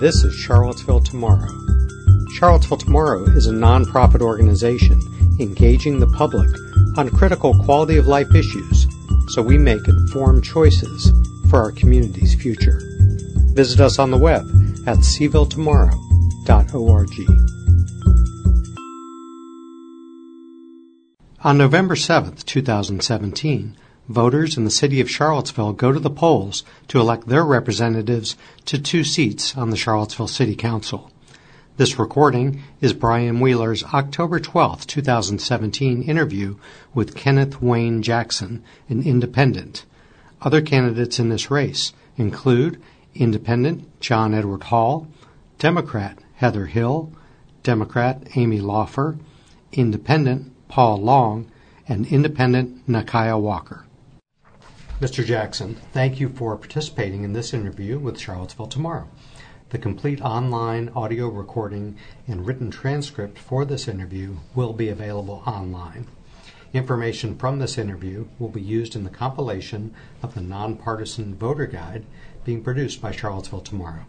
This is Charlottesville Tomorrow. Charlottesville Tomorrow is a nonprofit organization engaging the public on critical quality of life issues so we make informed choices for our community's future. Visit us on the web at cvilletomorrow.org. On November 7, 2017, voters in the city of Charlottesville go to the polls to elect their representatives to two seats on the Charlottesville City Council. This recording is Brian Wheeler's October 12, 2017 interview with Kenneth Wayne Jackson, an independent. Other candidates in this race include Independent John Edward Hall, Democrat Heather Hill, Democrat Amy Laufer, Independent Paul Long, and Independent Nikuyah Walker. Mr. Jackson, thank you for participating in this interview with Charlottesville Tomorrow. The complete online audio recording and written transcript for this interview will be available online. Information from this interview will be used in the compilation of the nonpartisan voter guide being produced by Charlottesville Tomorrow.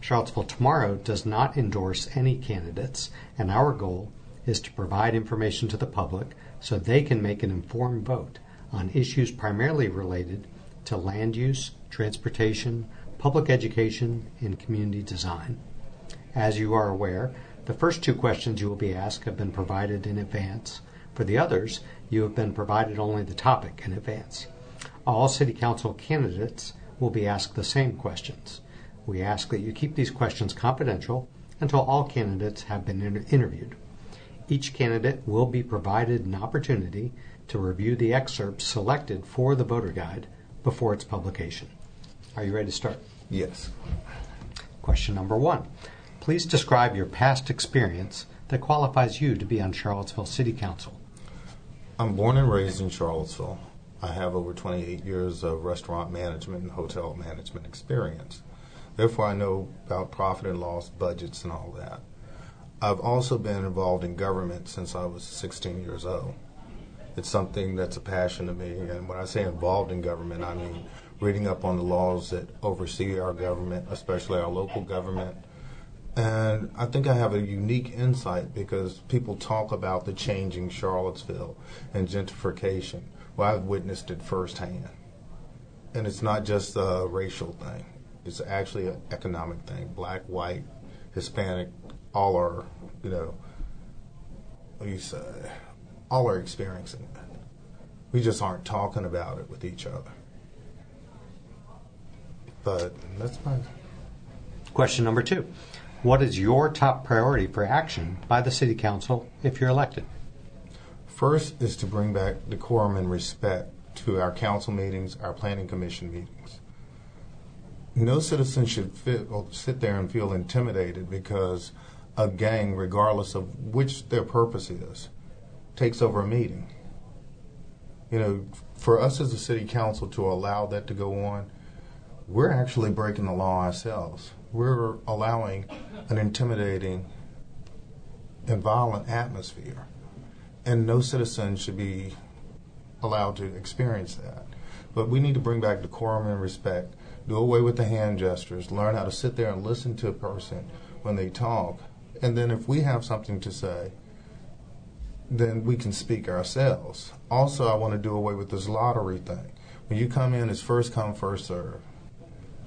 Charlottesville Tomorrow does not endorse any candidates, and our goal is to provide information to the public so they can make an informed vote on issues primarily related to land use, transportation, public education, and community design. As you are aware, the first two questions you will be asked have been provided in advance. For the others, you have been provided only the topic in advance. All City Council candidates will be asked the same questions. We ask that you keep these questions confidential until all candidates have been inter- interviewed. Each candidate will be provided an opportunity to review the excerpts selected for the voter guide before its publication. Are you ready to start? Yes. Question number one. Please describe your past experience that qualifies you to be on Charlottesville City Council. I'm born and raised in Charlottesville. I have over 28 years of restaurant management and hotel management experience. Therefore, I know about profit and loss, budgets, and all that. I've also been involved in government since I was 16 years old it's something that's a passion to me. And when I say involved in government, I mean reading up on the laws that oversee our government, especially our local government. And I think I have a unique insight because people talk about the changing Charlottesville and gentrification. Well, I've witnessed it firsthand. And it's not just a racial thing, it's actually an economic thing. Black, white, Hispanic, all are, you know, what do you say? All are experiencing it. We just aren't talking about it with each other. But that's fine. Question number two What is your top priority for action by the City Council if you're elected? First is to bring back decorum and respect to our council meetings, our planning commission meetings. No citizen should fit, sit there and feel intimidated because a gang, regardless of which their purpose is, takes over a meeting. You know, for us as a city council to allow that to go on, we're actually breaking the law ourselves. We're allowing an intimidating and violent atmosphere. And no citizen should be allowed to experience that. But we need to bring back decorum and respect, do away with the hand gestures, learn how to sit there and listen to a person when they talk. And then if we have something to say, then we can speak ourselves. Also, I want to do away with this lottery thing. When you come in, it's first come, first serve.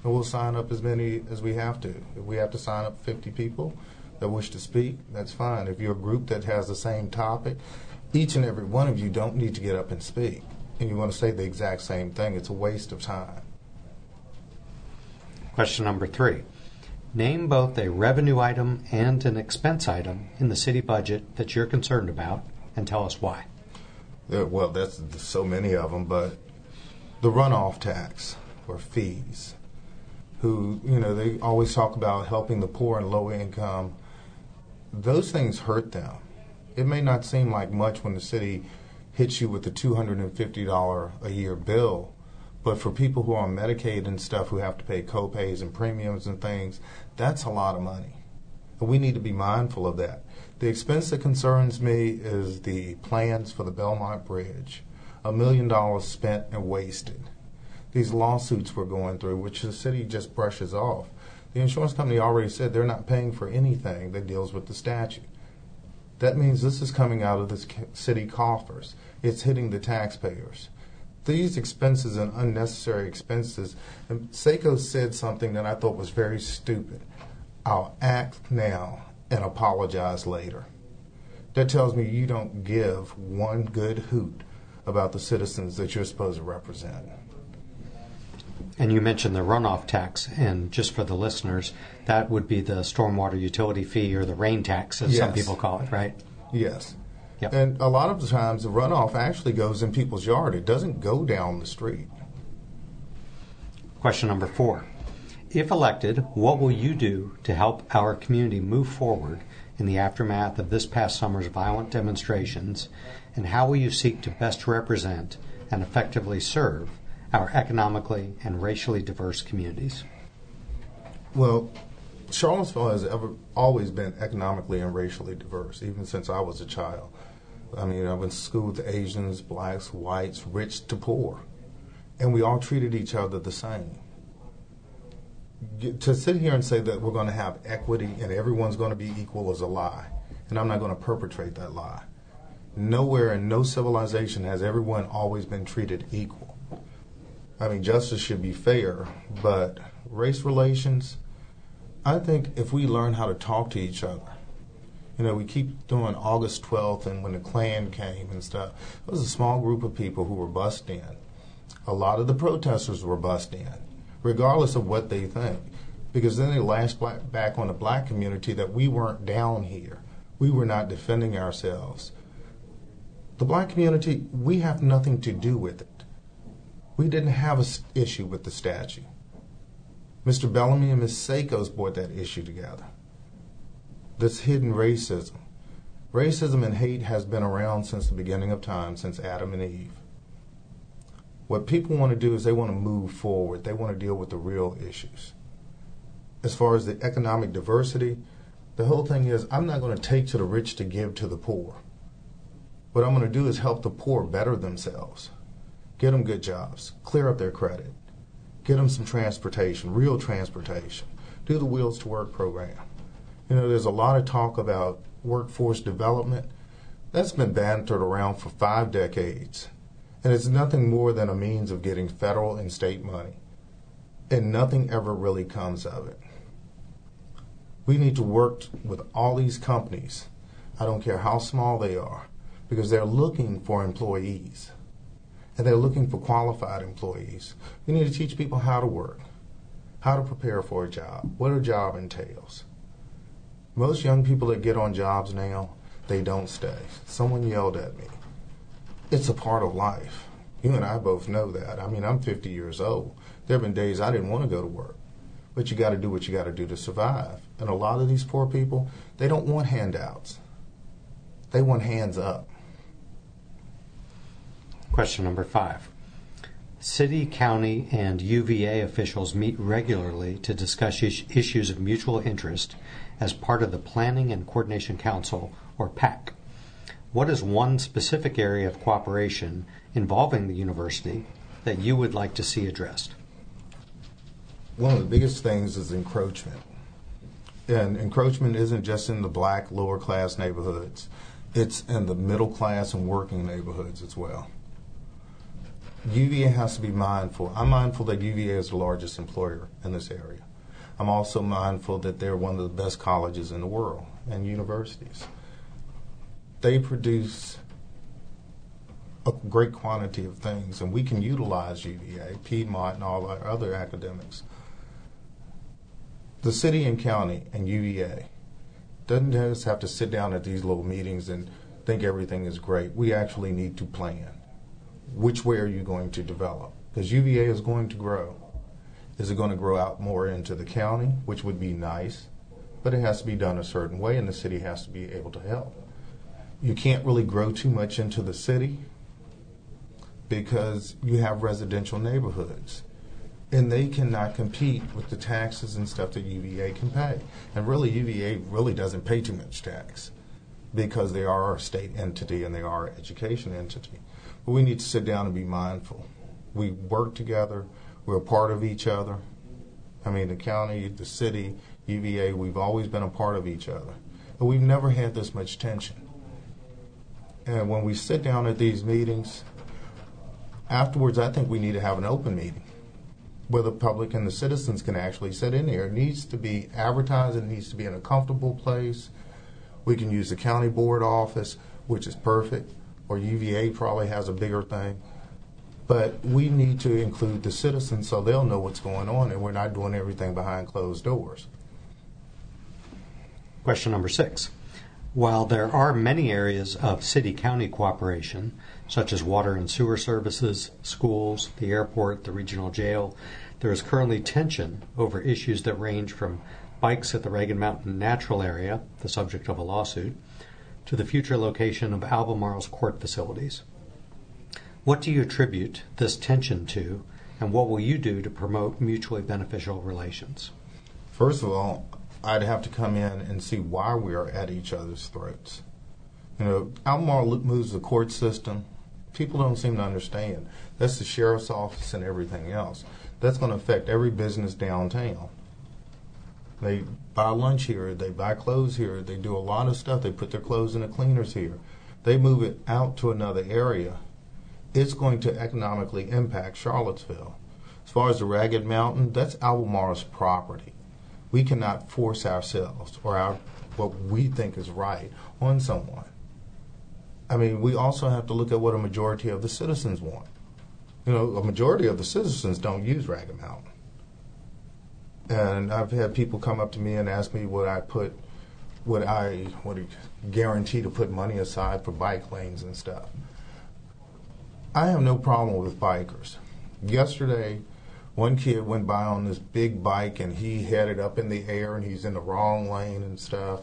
And we'll sign up as many as we have to. If we have to sign up 50 people that wish to speak, that's fine. If you're a group that has the same topic, each and every one of you don't need to get up and speak. And you want to say the exact same thing. It's a waste of time. Question number three. Name both a revenue item and an expense item in the city budget that you're concerned about and tell us why. Yeah, well, that's so many of them, but the runoff tax or fees, who, you know, they always talk about helping the poor and low income. Those things hurt them. It may not seem like much when the city hits you with a $250 a year bill, but for people who are on Medicaid and stuff who have to pay copays and premiums and things, that's a lot of money. And we need to be mindful of that. The expense that concerns me is the plans for the Belmont Bridge. A million dollars spent and wasted. These lawsuits we're going through, which the city just brushes off. The insurance company already said they're not paying for anything that deals with the statute. That means this is coming out of the city coffers. It's hitting the taxpayers. These expenses and unnecessary expenses, and Seiko said something that I thought was very stupid. I'll act now and apologize later. That tells me you don't give one good hoot about the citizens that you're supposed to represent. And you mentioned the runoff tax, and just for the listeners, that would be the stormwater utility fee or the rain tax, as some people call it, right? Yes. Yep. And a lot of the times the runoff actually goes in people's yard. It doesn't go down the street. Question number four. If elected, what will you do to help our community move forward in the aftermath of this past summer's violent demonstrations, and how will you seek to best represent and effectively serve our economically and racially diverse communities? Well, Charlottesville has ever always been economically and racially diverse, even since I was a child. I mean, I went to school with Asians, blacks, whites, rich to poor, and we all treated each other the same. To sit here and say that we're going to have equity and everyone's going to be equal is a lie, and I'm not going to perpetrate that lie. Nowhere in no civilization has everyone always been treated equal. I mean, justice should be fair, but race relations, I think if we learn how to talk to each other, you know, we keep doing August 12th and when the Klan came and stuff. It was a small group of people who were bussed in. A lot of the protesters were bussed in, regardless of what they think. Because then they lashed back on the black community that we weren't down here. We were not defending ourselves. The black community, we have nothing to do with it. We didn't have an issue with the statue. Mr. Bellamy and Ms. Szakos brought that issue together. This hidden racism. Racism and hate has been around since the beginning of time, since Adam and Eve. What people want to do is they want to move forward. They want to deal with the real issues. As far as the economic diversity, the whole thing is I'm not going to take to the rich to give to the poor. What I'm going to do is help the poor better themselves, get them good jobs, clear up their credit, get them some transportation, real transportation, do the Wheels to Work program. You know, there's a lot of talk about workforce development. That's been bantered around for five decades. And it's nothing more than a means of getting federal and state money. And nothing ever really comes of it. We need to work with all these companies. I don't care how small they are, because they're looking for employees. And they're looking for qualified employees. We need to teach people how to work, how to prepare for a job, what a job entails. Most young people that get on jobs now, they don't stay. Someone yelled at me. It's a part of life. You and I both know that. I mean, I'm 50 years old. There have been days I didn't want to go to work. But you got to do what you got to do to survive. And a lot of these poor people, they don't want handouts. They want hands up. Question number five. City, county, and UVA officials meet regularly to discuss is- issues of mutual interest as part of the Planning and Coordination Council, or PAC. What is one specific area of cooperation involving the university that you would like to see addressed? One of the biggest things is encroachment. And encroachment isn't just in the black lower class neighborhoods. It's in the middle class and working neighborhoods as well. UVA has to be mindful. I'm mindful that UVA is the largest employer in this area. I'm also mindful that they're one of the best colleges in the world and universities. They produce a great quantity of things, and we can utilize UVA, Piedmont, and all our other academics. The city and county and UVA doesn't just have to sit down at these little meetings and think everything is great. We actually need to plan. Which way are you going to develop? Because UVA is going to grow. Is it going to grow out more into the county, which would be nice, but it has to be done a certain way, and the city has to be able to help. You can't really grow too much into the city because you have residential neighborhoods and they cannot compete with the taxes and stuff that UVA can pay. And really, UVA really doesn't pay too much tax because they are a state entity and they are an education entity. But we need to sit down and be mindful. We work together, we're a part of each other, I mean, the county, the city, UVA, we've always been a part of each other. But we've never had this much tension. And when we sit down at these meetings, afterwards, I think we need to have an open meeting where the public and the citizens can actually sit in there. It needs to be advertised, it needs to be in a comfortable place. We can use the county board office, which is perfect, or UVA probably has a bigger thing. But we need to include the citizens so they'll know what's going on and we're not doing everything behind closed doors. Question number six. While there are many areas of city county cooperation, such as water and sewer services, schools, the airport, the regional jail, there is currently tension over issues that range from bikes at the Ragged Mountain Natural Area, the subject of a lawsuit, to the future location of Albemarle's court facilities. What do you attribute this tension to, and what will you do to promote mutually beneficial relations? First of all, I'd have to come in and see why we are at each other's throats. You know, Albemarle moves the court system. People don't seem to understand. That's the sheriff's office and everything else. That's going to affect every business downtown. They buy lunch here, they buy clothes here, they do a lot of stuff. They put their clothes in the cleaners here. They move it out to another area. It's going to economically impact Charlottesville. As far as the Ragged Mountain, that's Albemarle's property. We cannot force ourselves or our what we think is right on someone. I mean, we also have to look at what a majority of the citizens want. You know, a majority of the citizens don't use Ragged Mountain. And I've had people come up to me and ask me would I put, would I would guarantee to put money aside for bike lanes and stuff. I have no problem with bikers. Yesterday, one kid went by on this big bike and he headed up in the air and he's in the wrong lane and stuff.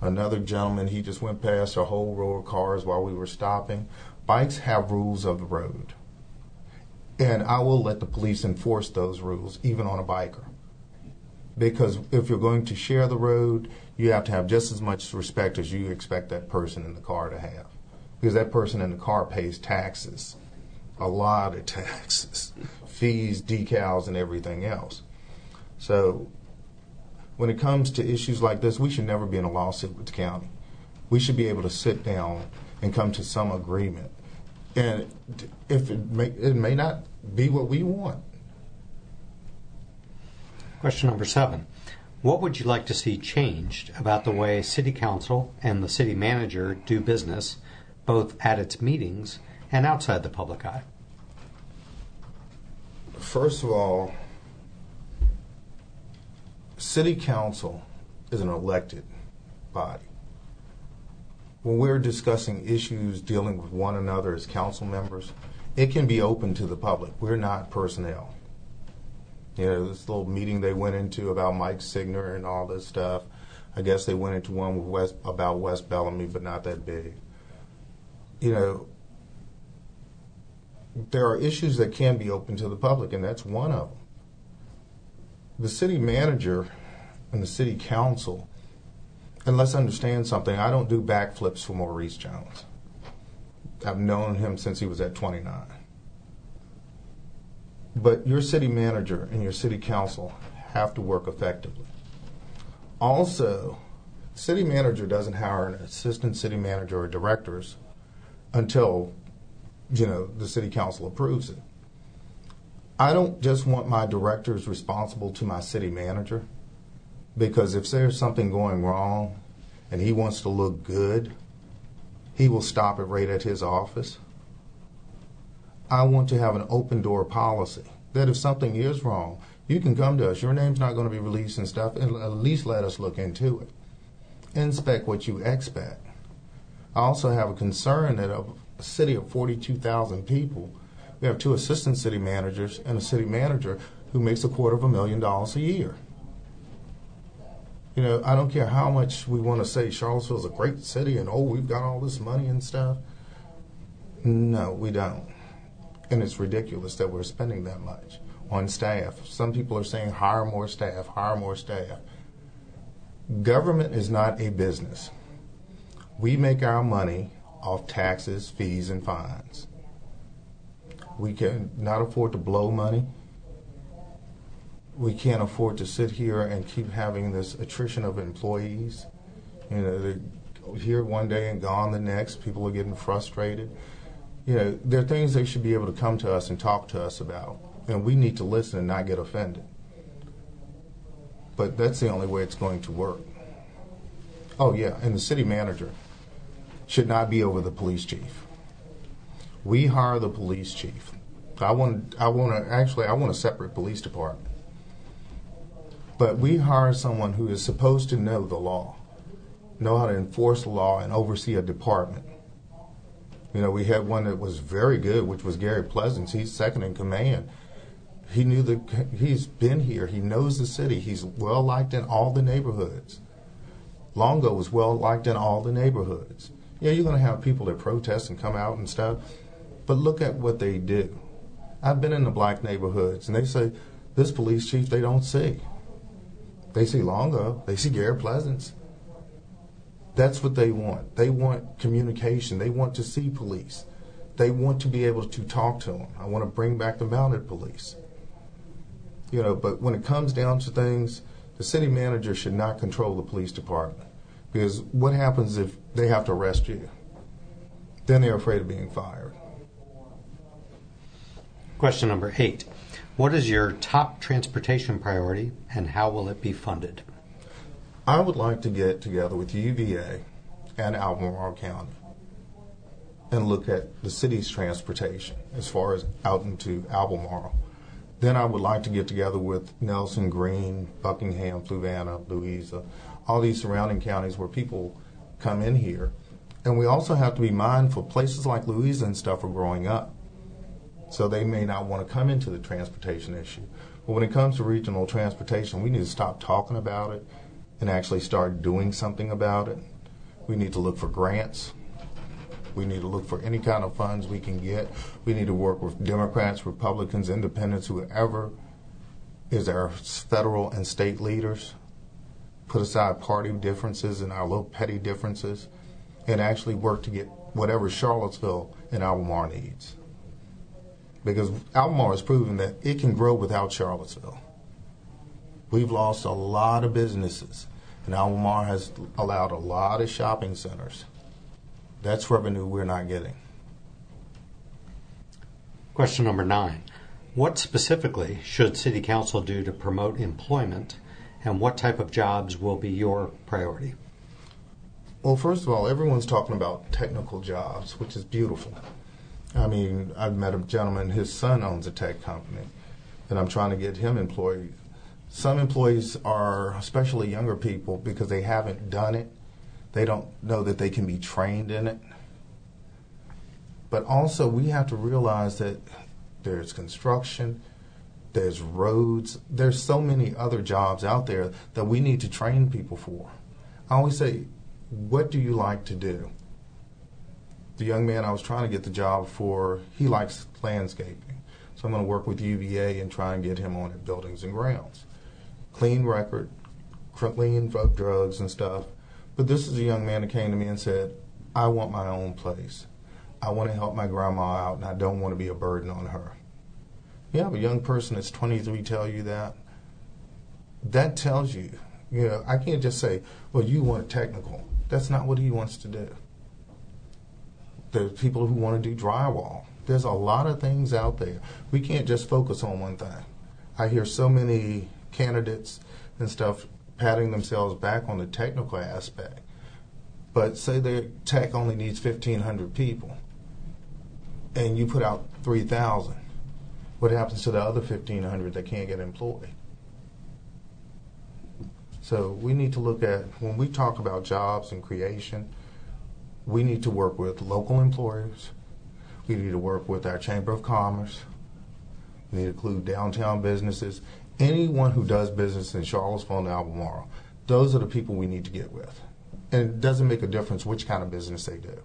Another gentleman, he just went past a whole row of cars while we were stopping. Bikes have rules of the road. And I will let the police enforce those rules, even on a biker. Because if you're going to share the road, you have to have just as much respect as you expect that person in the car to have. Because that person in the car pays taxes, a lot of taxes, fees, decals, and everything else. So when it comes to issues like this, we should never be in a lawsuit with the county. We should be able to sit down and come to some agreement. And if it may, it may not be what we want. Question number seven. What would you like to see changed about the way City Council and the City Manager do business, both at its meetings and outside the public eye? First of all, City Council is an elected body. When we're discussing issues dealing with one another as council members, it can be open to the public. We're not personnel. You know, this little meeting they went into about Mike Signer and all this stuff. I guess they went into one with Wes, about Wes Bellamy, but not that big. You know, there are issues that can be open to the public, and that's one of them. The city manager and the city council, and let's understand something, I don't do backflips for Maurice Jones. I've known him since he was at 29. But your city manager and your city council have to work effectively. Also, city manager doesn't hire an assistant city manager or directors until you know the city council approves it. I don't just want my directors responsible to my city manager because if there's something going wrong and he wants to look good, he will stop it right at his office. I want to have an open door policy that if something is wrong, you can come to us. Your name's not going to be released and stuff, and at least let us look into it. Inspect what you expect. I also have a concern that a city of 42,000 people, we have two assistant city managers and a city manager who makes a quarter of a million dollars a year. You know, I don't care how much we want to say Charlottesville's a great city and oh, we've got all this money and stuff. No, we don't. And it's ridiculous that we're spending that much on staff. Some people are saying hire more staff, hire more staff. Government is not a business. We make our money off taxes, fees, and fines. We can not afford to blow money. we can't afford to sit here and keep having this attrition of employees. You know, they're here one day and gone the next. People are getting frustrated. You know, there are things they should be able to come to us and talk to us about, and we need to listen and not get offended. But that's the only way it's going to work. Oh yeah, and the city manager should not be over the police chief. We hire the police chief. I want. I want to actually. I want a separate police department. But we hire someone who is supposed to know the law, know how to enforce the law, and oversee a department. You know, we had one that was very good, which was Gary Pleasants. He's second in command. He knew the. He's been here. He knows the city. He's well liked in all the neighborhoods. Longo was well liked in all the neighborhoods. Yeah, you're going to have people that protest and come out and stuff, but look at what they do. I've been in the black neighborhoods, and they say this police chief they don't see. They see Longo, they see Gary Pleasants. That's what they want. They want communication. They want to see police. They want to be able to talk to them. I want to bring back the mounted police. You know, but when it comes down to things, the city manager should not control the police department. Because what happens if they have to arrest you? Then they're afraid of being fired. Question number eight. What is your top transportation priority and how will it be funded? I would like to get together with UVA and Albemarle County and look at the city's transportation as far as out into Albemarle. Then I would like to get together with Nelson Greene, Buckingham, Fluvanna, Louisa, all these surrounding counties where people come in here. And we also have to be mindful places like Louisa and stuff are growing up. So they may not want to come into the transportation issue. But when it comes to regional transportation, we need to stop talking about it and actually start doing something about it. We need to look for grants. We need to look for any kind of funds we can get. We need to work with Democrats, Republicans, Independents, whoever is our federal and state leaders put aside party differences and our little petty differences and actually work to get whatever Charlottesville and Albemarle needs. Because Albemarle has proven that it can grow without Charlottesville. We've lost a lot of businesses, and Albemarle has allowed a lot of shopping centers. That's revenue we're not getting. Question number nine. What specifically should City Council do to promote employment and what type of jobs will be your priority? Well, first of all, everyone's talking about technical jobs, which is beautiful. I mean, I've met a gentleman, his son owns a tech company, and I'm trying to get him employed. Some employees are, especially younger people, because they haven't done it, they don't know that they can be trained in it. But also, we have to realize that there's construction, there's roads, there's so many other jobs out there that we need to train people for. I always say, what do you like to do? The young man I was trying to get the job for, he likes landscaping. So I'm going to work with UVA and try and get him on at buildings and grounds. Clean record, clean drugs and stuff. But this is a young man that came to me and said, I want my own place. I want to help my grandma out and I don't want to be a burden on her you have a young person that's 23 tell you that, that tells you, you know, I can't just say, well, you want technical. That's not what he wants to do. There's people who want to do drywall. There's a lot of things out there. We can't just focus on one thing. I hear so many candidates and stuff patting themselves back on the technical aspect. But say their tech only needs 1,500 people, and you put out 3,000 what happens to the other 1,500 that can't get employed? So we need to look at, when we talk about jobs and creation, we need to work with local employers. We need to work with our Chamber of Commerce. We need to include downtown businesses. Anyone who does business in Charlottesville and Albemarle, those are the people we need to get with. And it doesn't make a difference which kind of business they do.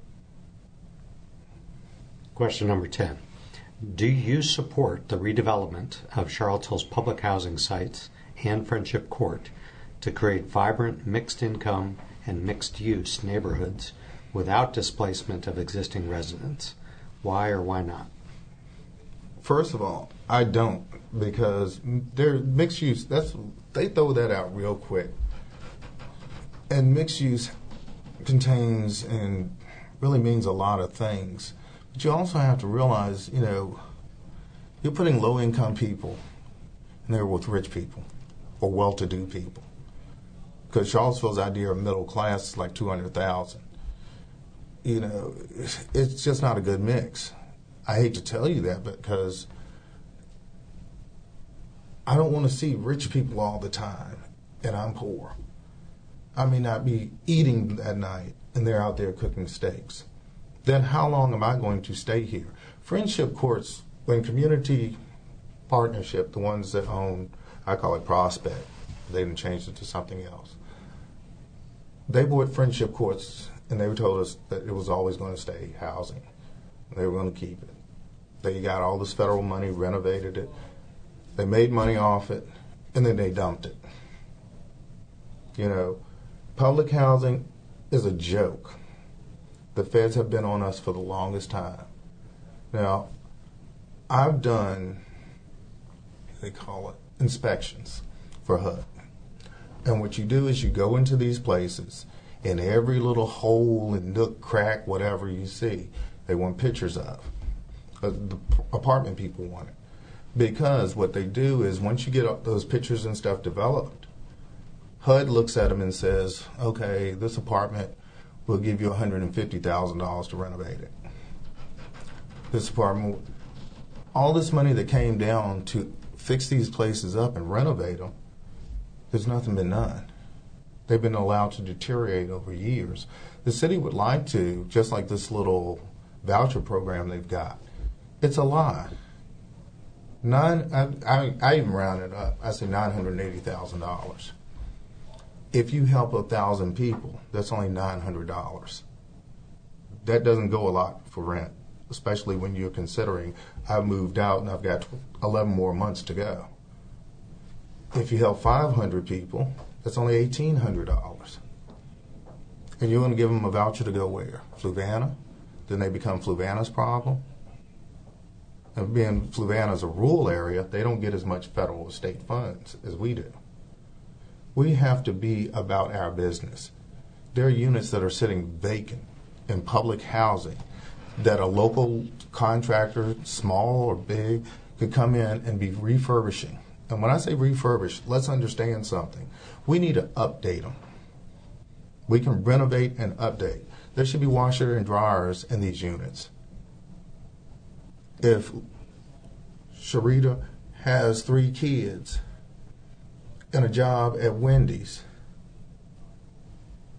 Question number 10. Do you support the redevelopment of Charlottesville's public housing sites and Friendship Court to create vibrant mixed income and mixed use neighborhoods without displacement of existing residents? Why or why not? First of all, I don't because they're mixed use. That's they throw that out real quick. And mixed use contains and really means a lot of things. But you also have to realize, you know, you're putting low income people in there with rich people or well to do people. Because Charlottesville's idea of middle class is like 200,000. You know, it's just not a good mix. I hate to tell you that because I don't want to see rich people all the time and I'm poor. I may not be eating that night and they're out there cooking steaks. Then how long am I going to stay here? Friendship courts, when community partnership, the ones that own, I call it Prospect, they didn't change it to something else. They bought friendship courts and they told us that it was always going to stay housing. They were going to keep it. They got all this federal money, renovated it. They made money off it, and then they dumped it. You know, public housing is a joke. The feds have been on us for the longest time. Now, I've done, they call it inspections for HUD. And what you do is you go into these places, and every little hole and nook, crack, whatever you see, they want pictures of. Uh, the apartment people want it. Because what they do is once you get those pictures and stuff developed, HUD looks at them and says, okay, this apartment will give you $150,000 to renovate it. This apartment, all this money that came down to fix these places up and renovate them, there's nothing been done. They've been allowed to deteriorate over years. The city would like to, just like this little voucher program they've got, it's a lie. Nine, I, I, I even rounded up. I say nine hundred eighty thousand dollars. If you help a thousand people, that's only nine hundred dollars. That doesn't go a lot for rent, especially when you're considering I've moved out and I've got eleven more months to go. If you help five hundred people, that's only eighteen hundred dollars. And you're going to give them a voucher to go where? Fluvanna? Then they become Fluvanna's problem And being Fluvanna is a rural area, they don't get as much federal or state funds as we do. We have to be about our business. There are units that are sitting vacant in public housing that a local contractor, small or big, could come in and be refurbishing. And when I say refurbish, let's understand something. We need to update them. We can renovate and update. There should be washer and dryers in these units if Sharita has three kids and a job at Wendy's,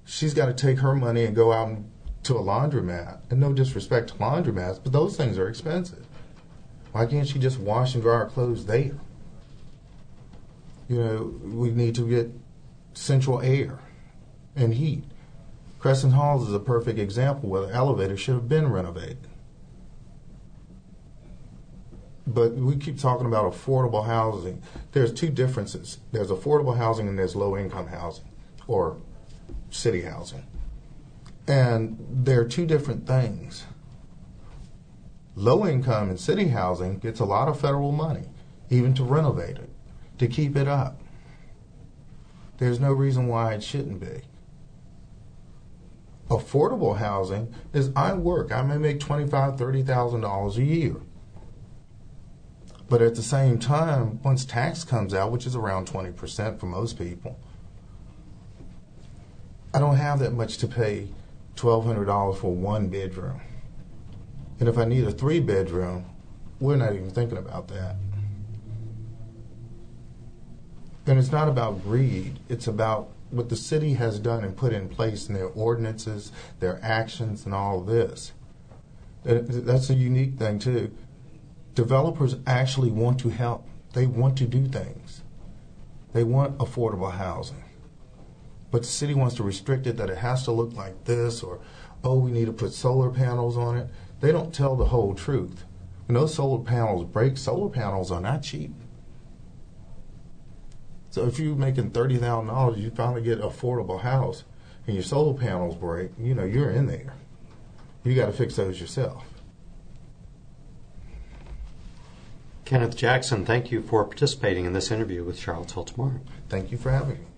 she's got to take her money and go out to a laundromat. And no disrespect to laundromats, but those things are expensive. Why can't she just wash and dry her clothes there? You know, we need to get central air and heat. Crescent Halls is a perfect example where the elevator should have been renovated but we keep talking about affordable housing. There's two differences. There's affordable housing and there's low income housing or city housing. And they're two different things. Low income and city housing gets a lot of federal money, even to renovate it, to keep it up. There's no reason why it shouldn't be. Affordable housing is I work. I may make $25,000, $30,000 a year but at the same time, once tax comes out, which is around 20% for most people, I don't have that much to pay $1,200 for one bedroom. And if I need a three bedroom, we're not even thinking about that. And it's not about greed, it's about what the city has done and put in place in their ordinances, their actions, and all this. That's a unique thing, too developers actually want to help. They want to do things. They want affordable housing. But the city wants to restrict it that it has to look like this or, oh, we need to put solar panels on it. They don't tell the whole truth. When those solar panels break, solar panels are not cheap. So if you're making thirty thousand dollars, you finally get an affordable house, and your solar panels break, you know you're in there. You got to fix those yourself. Kenneth Jackson, thank you for participating in this interview with Charlottesville Tomorrow. Thank you for having me.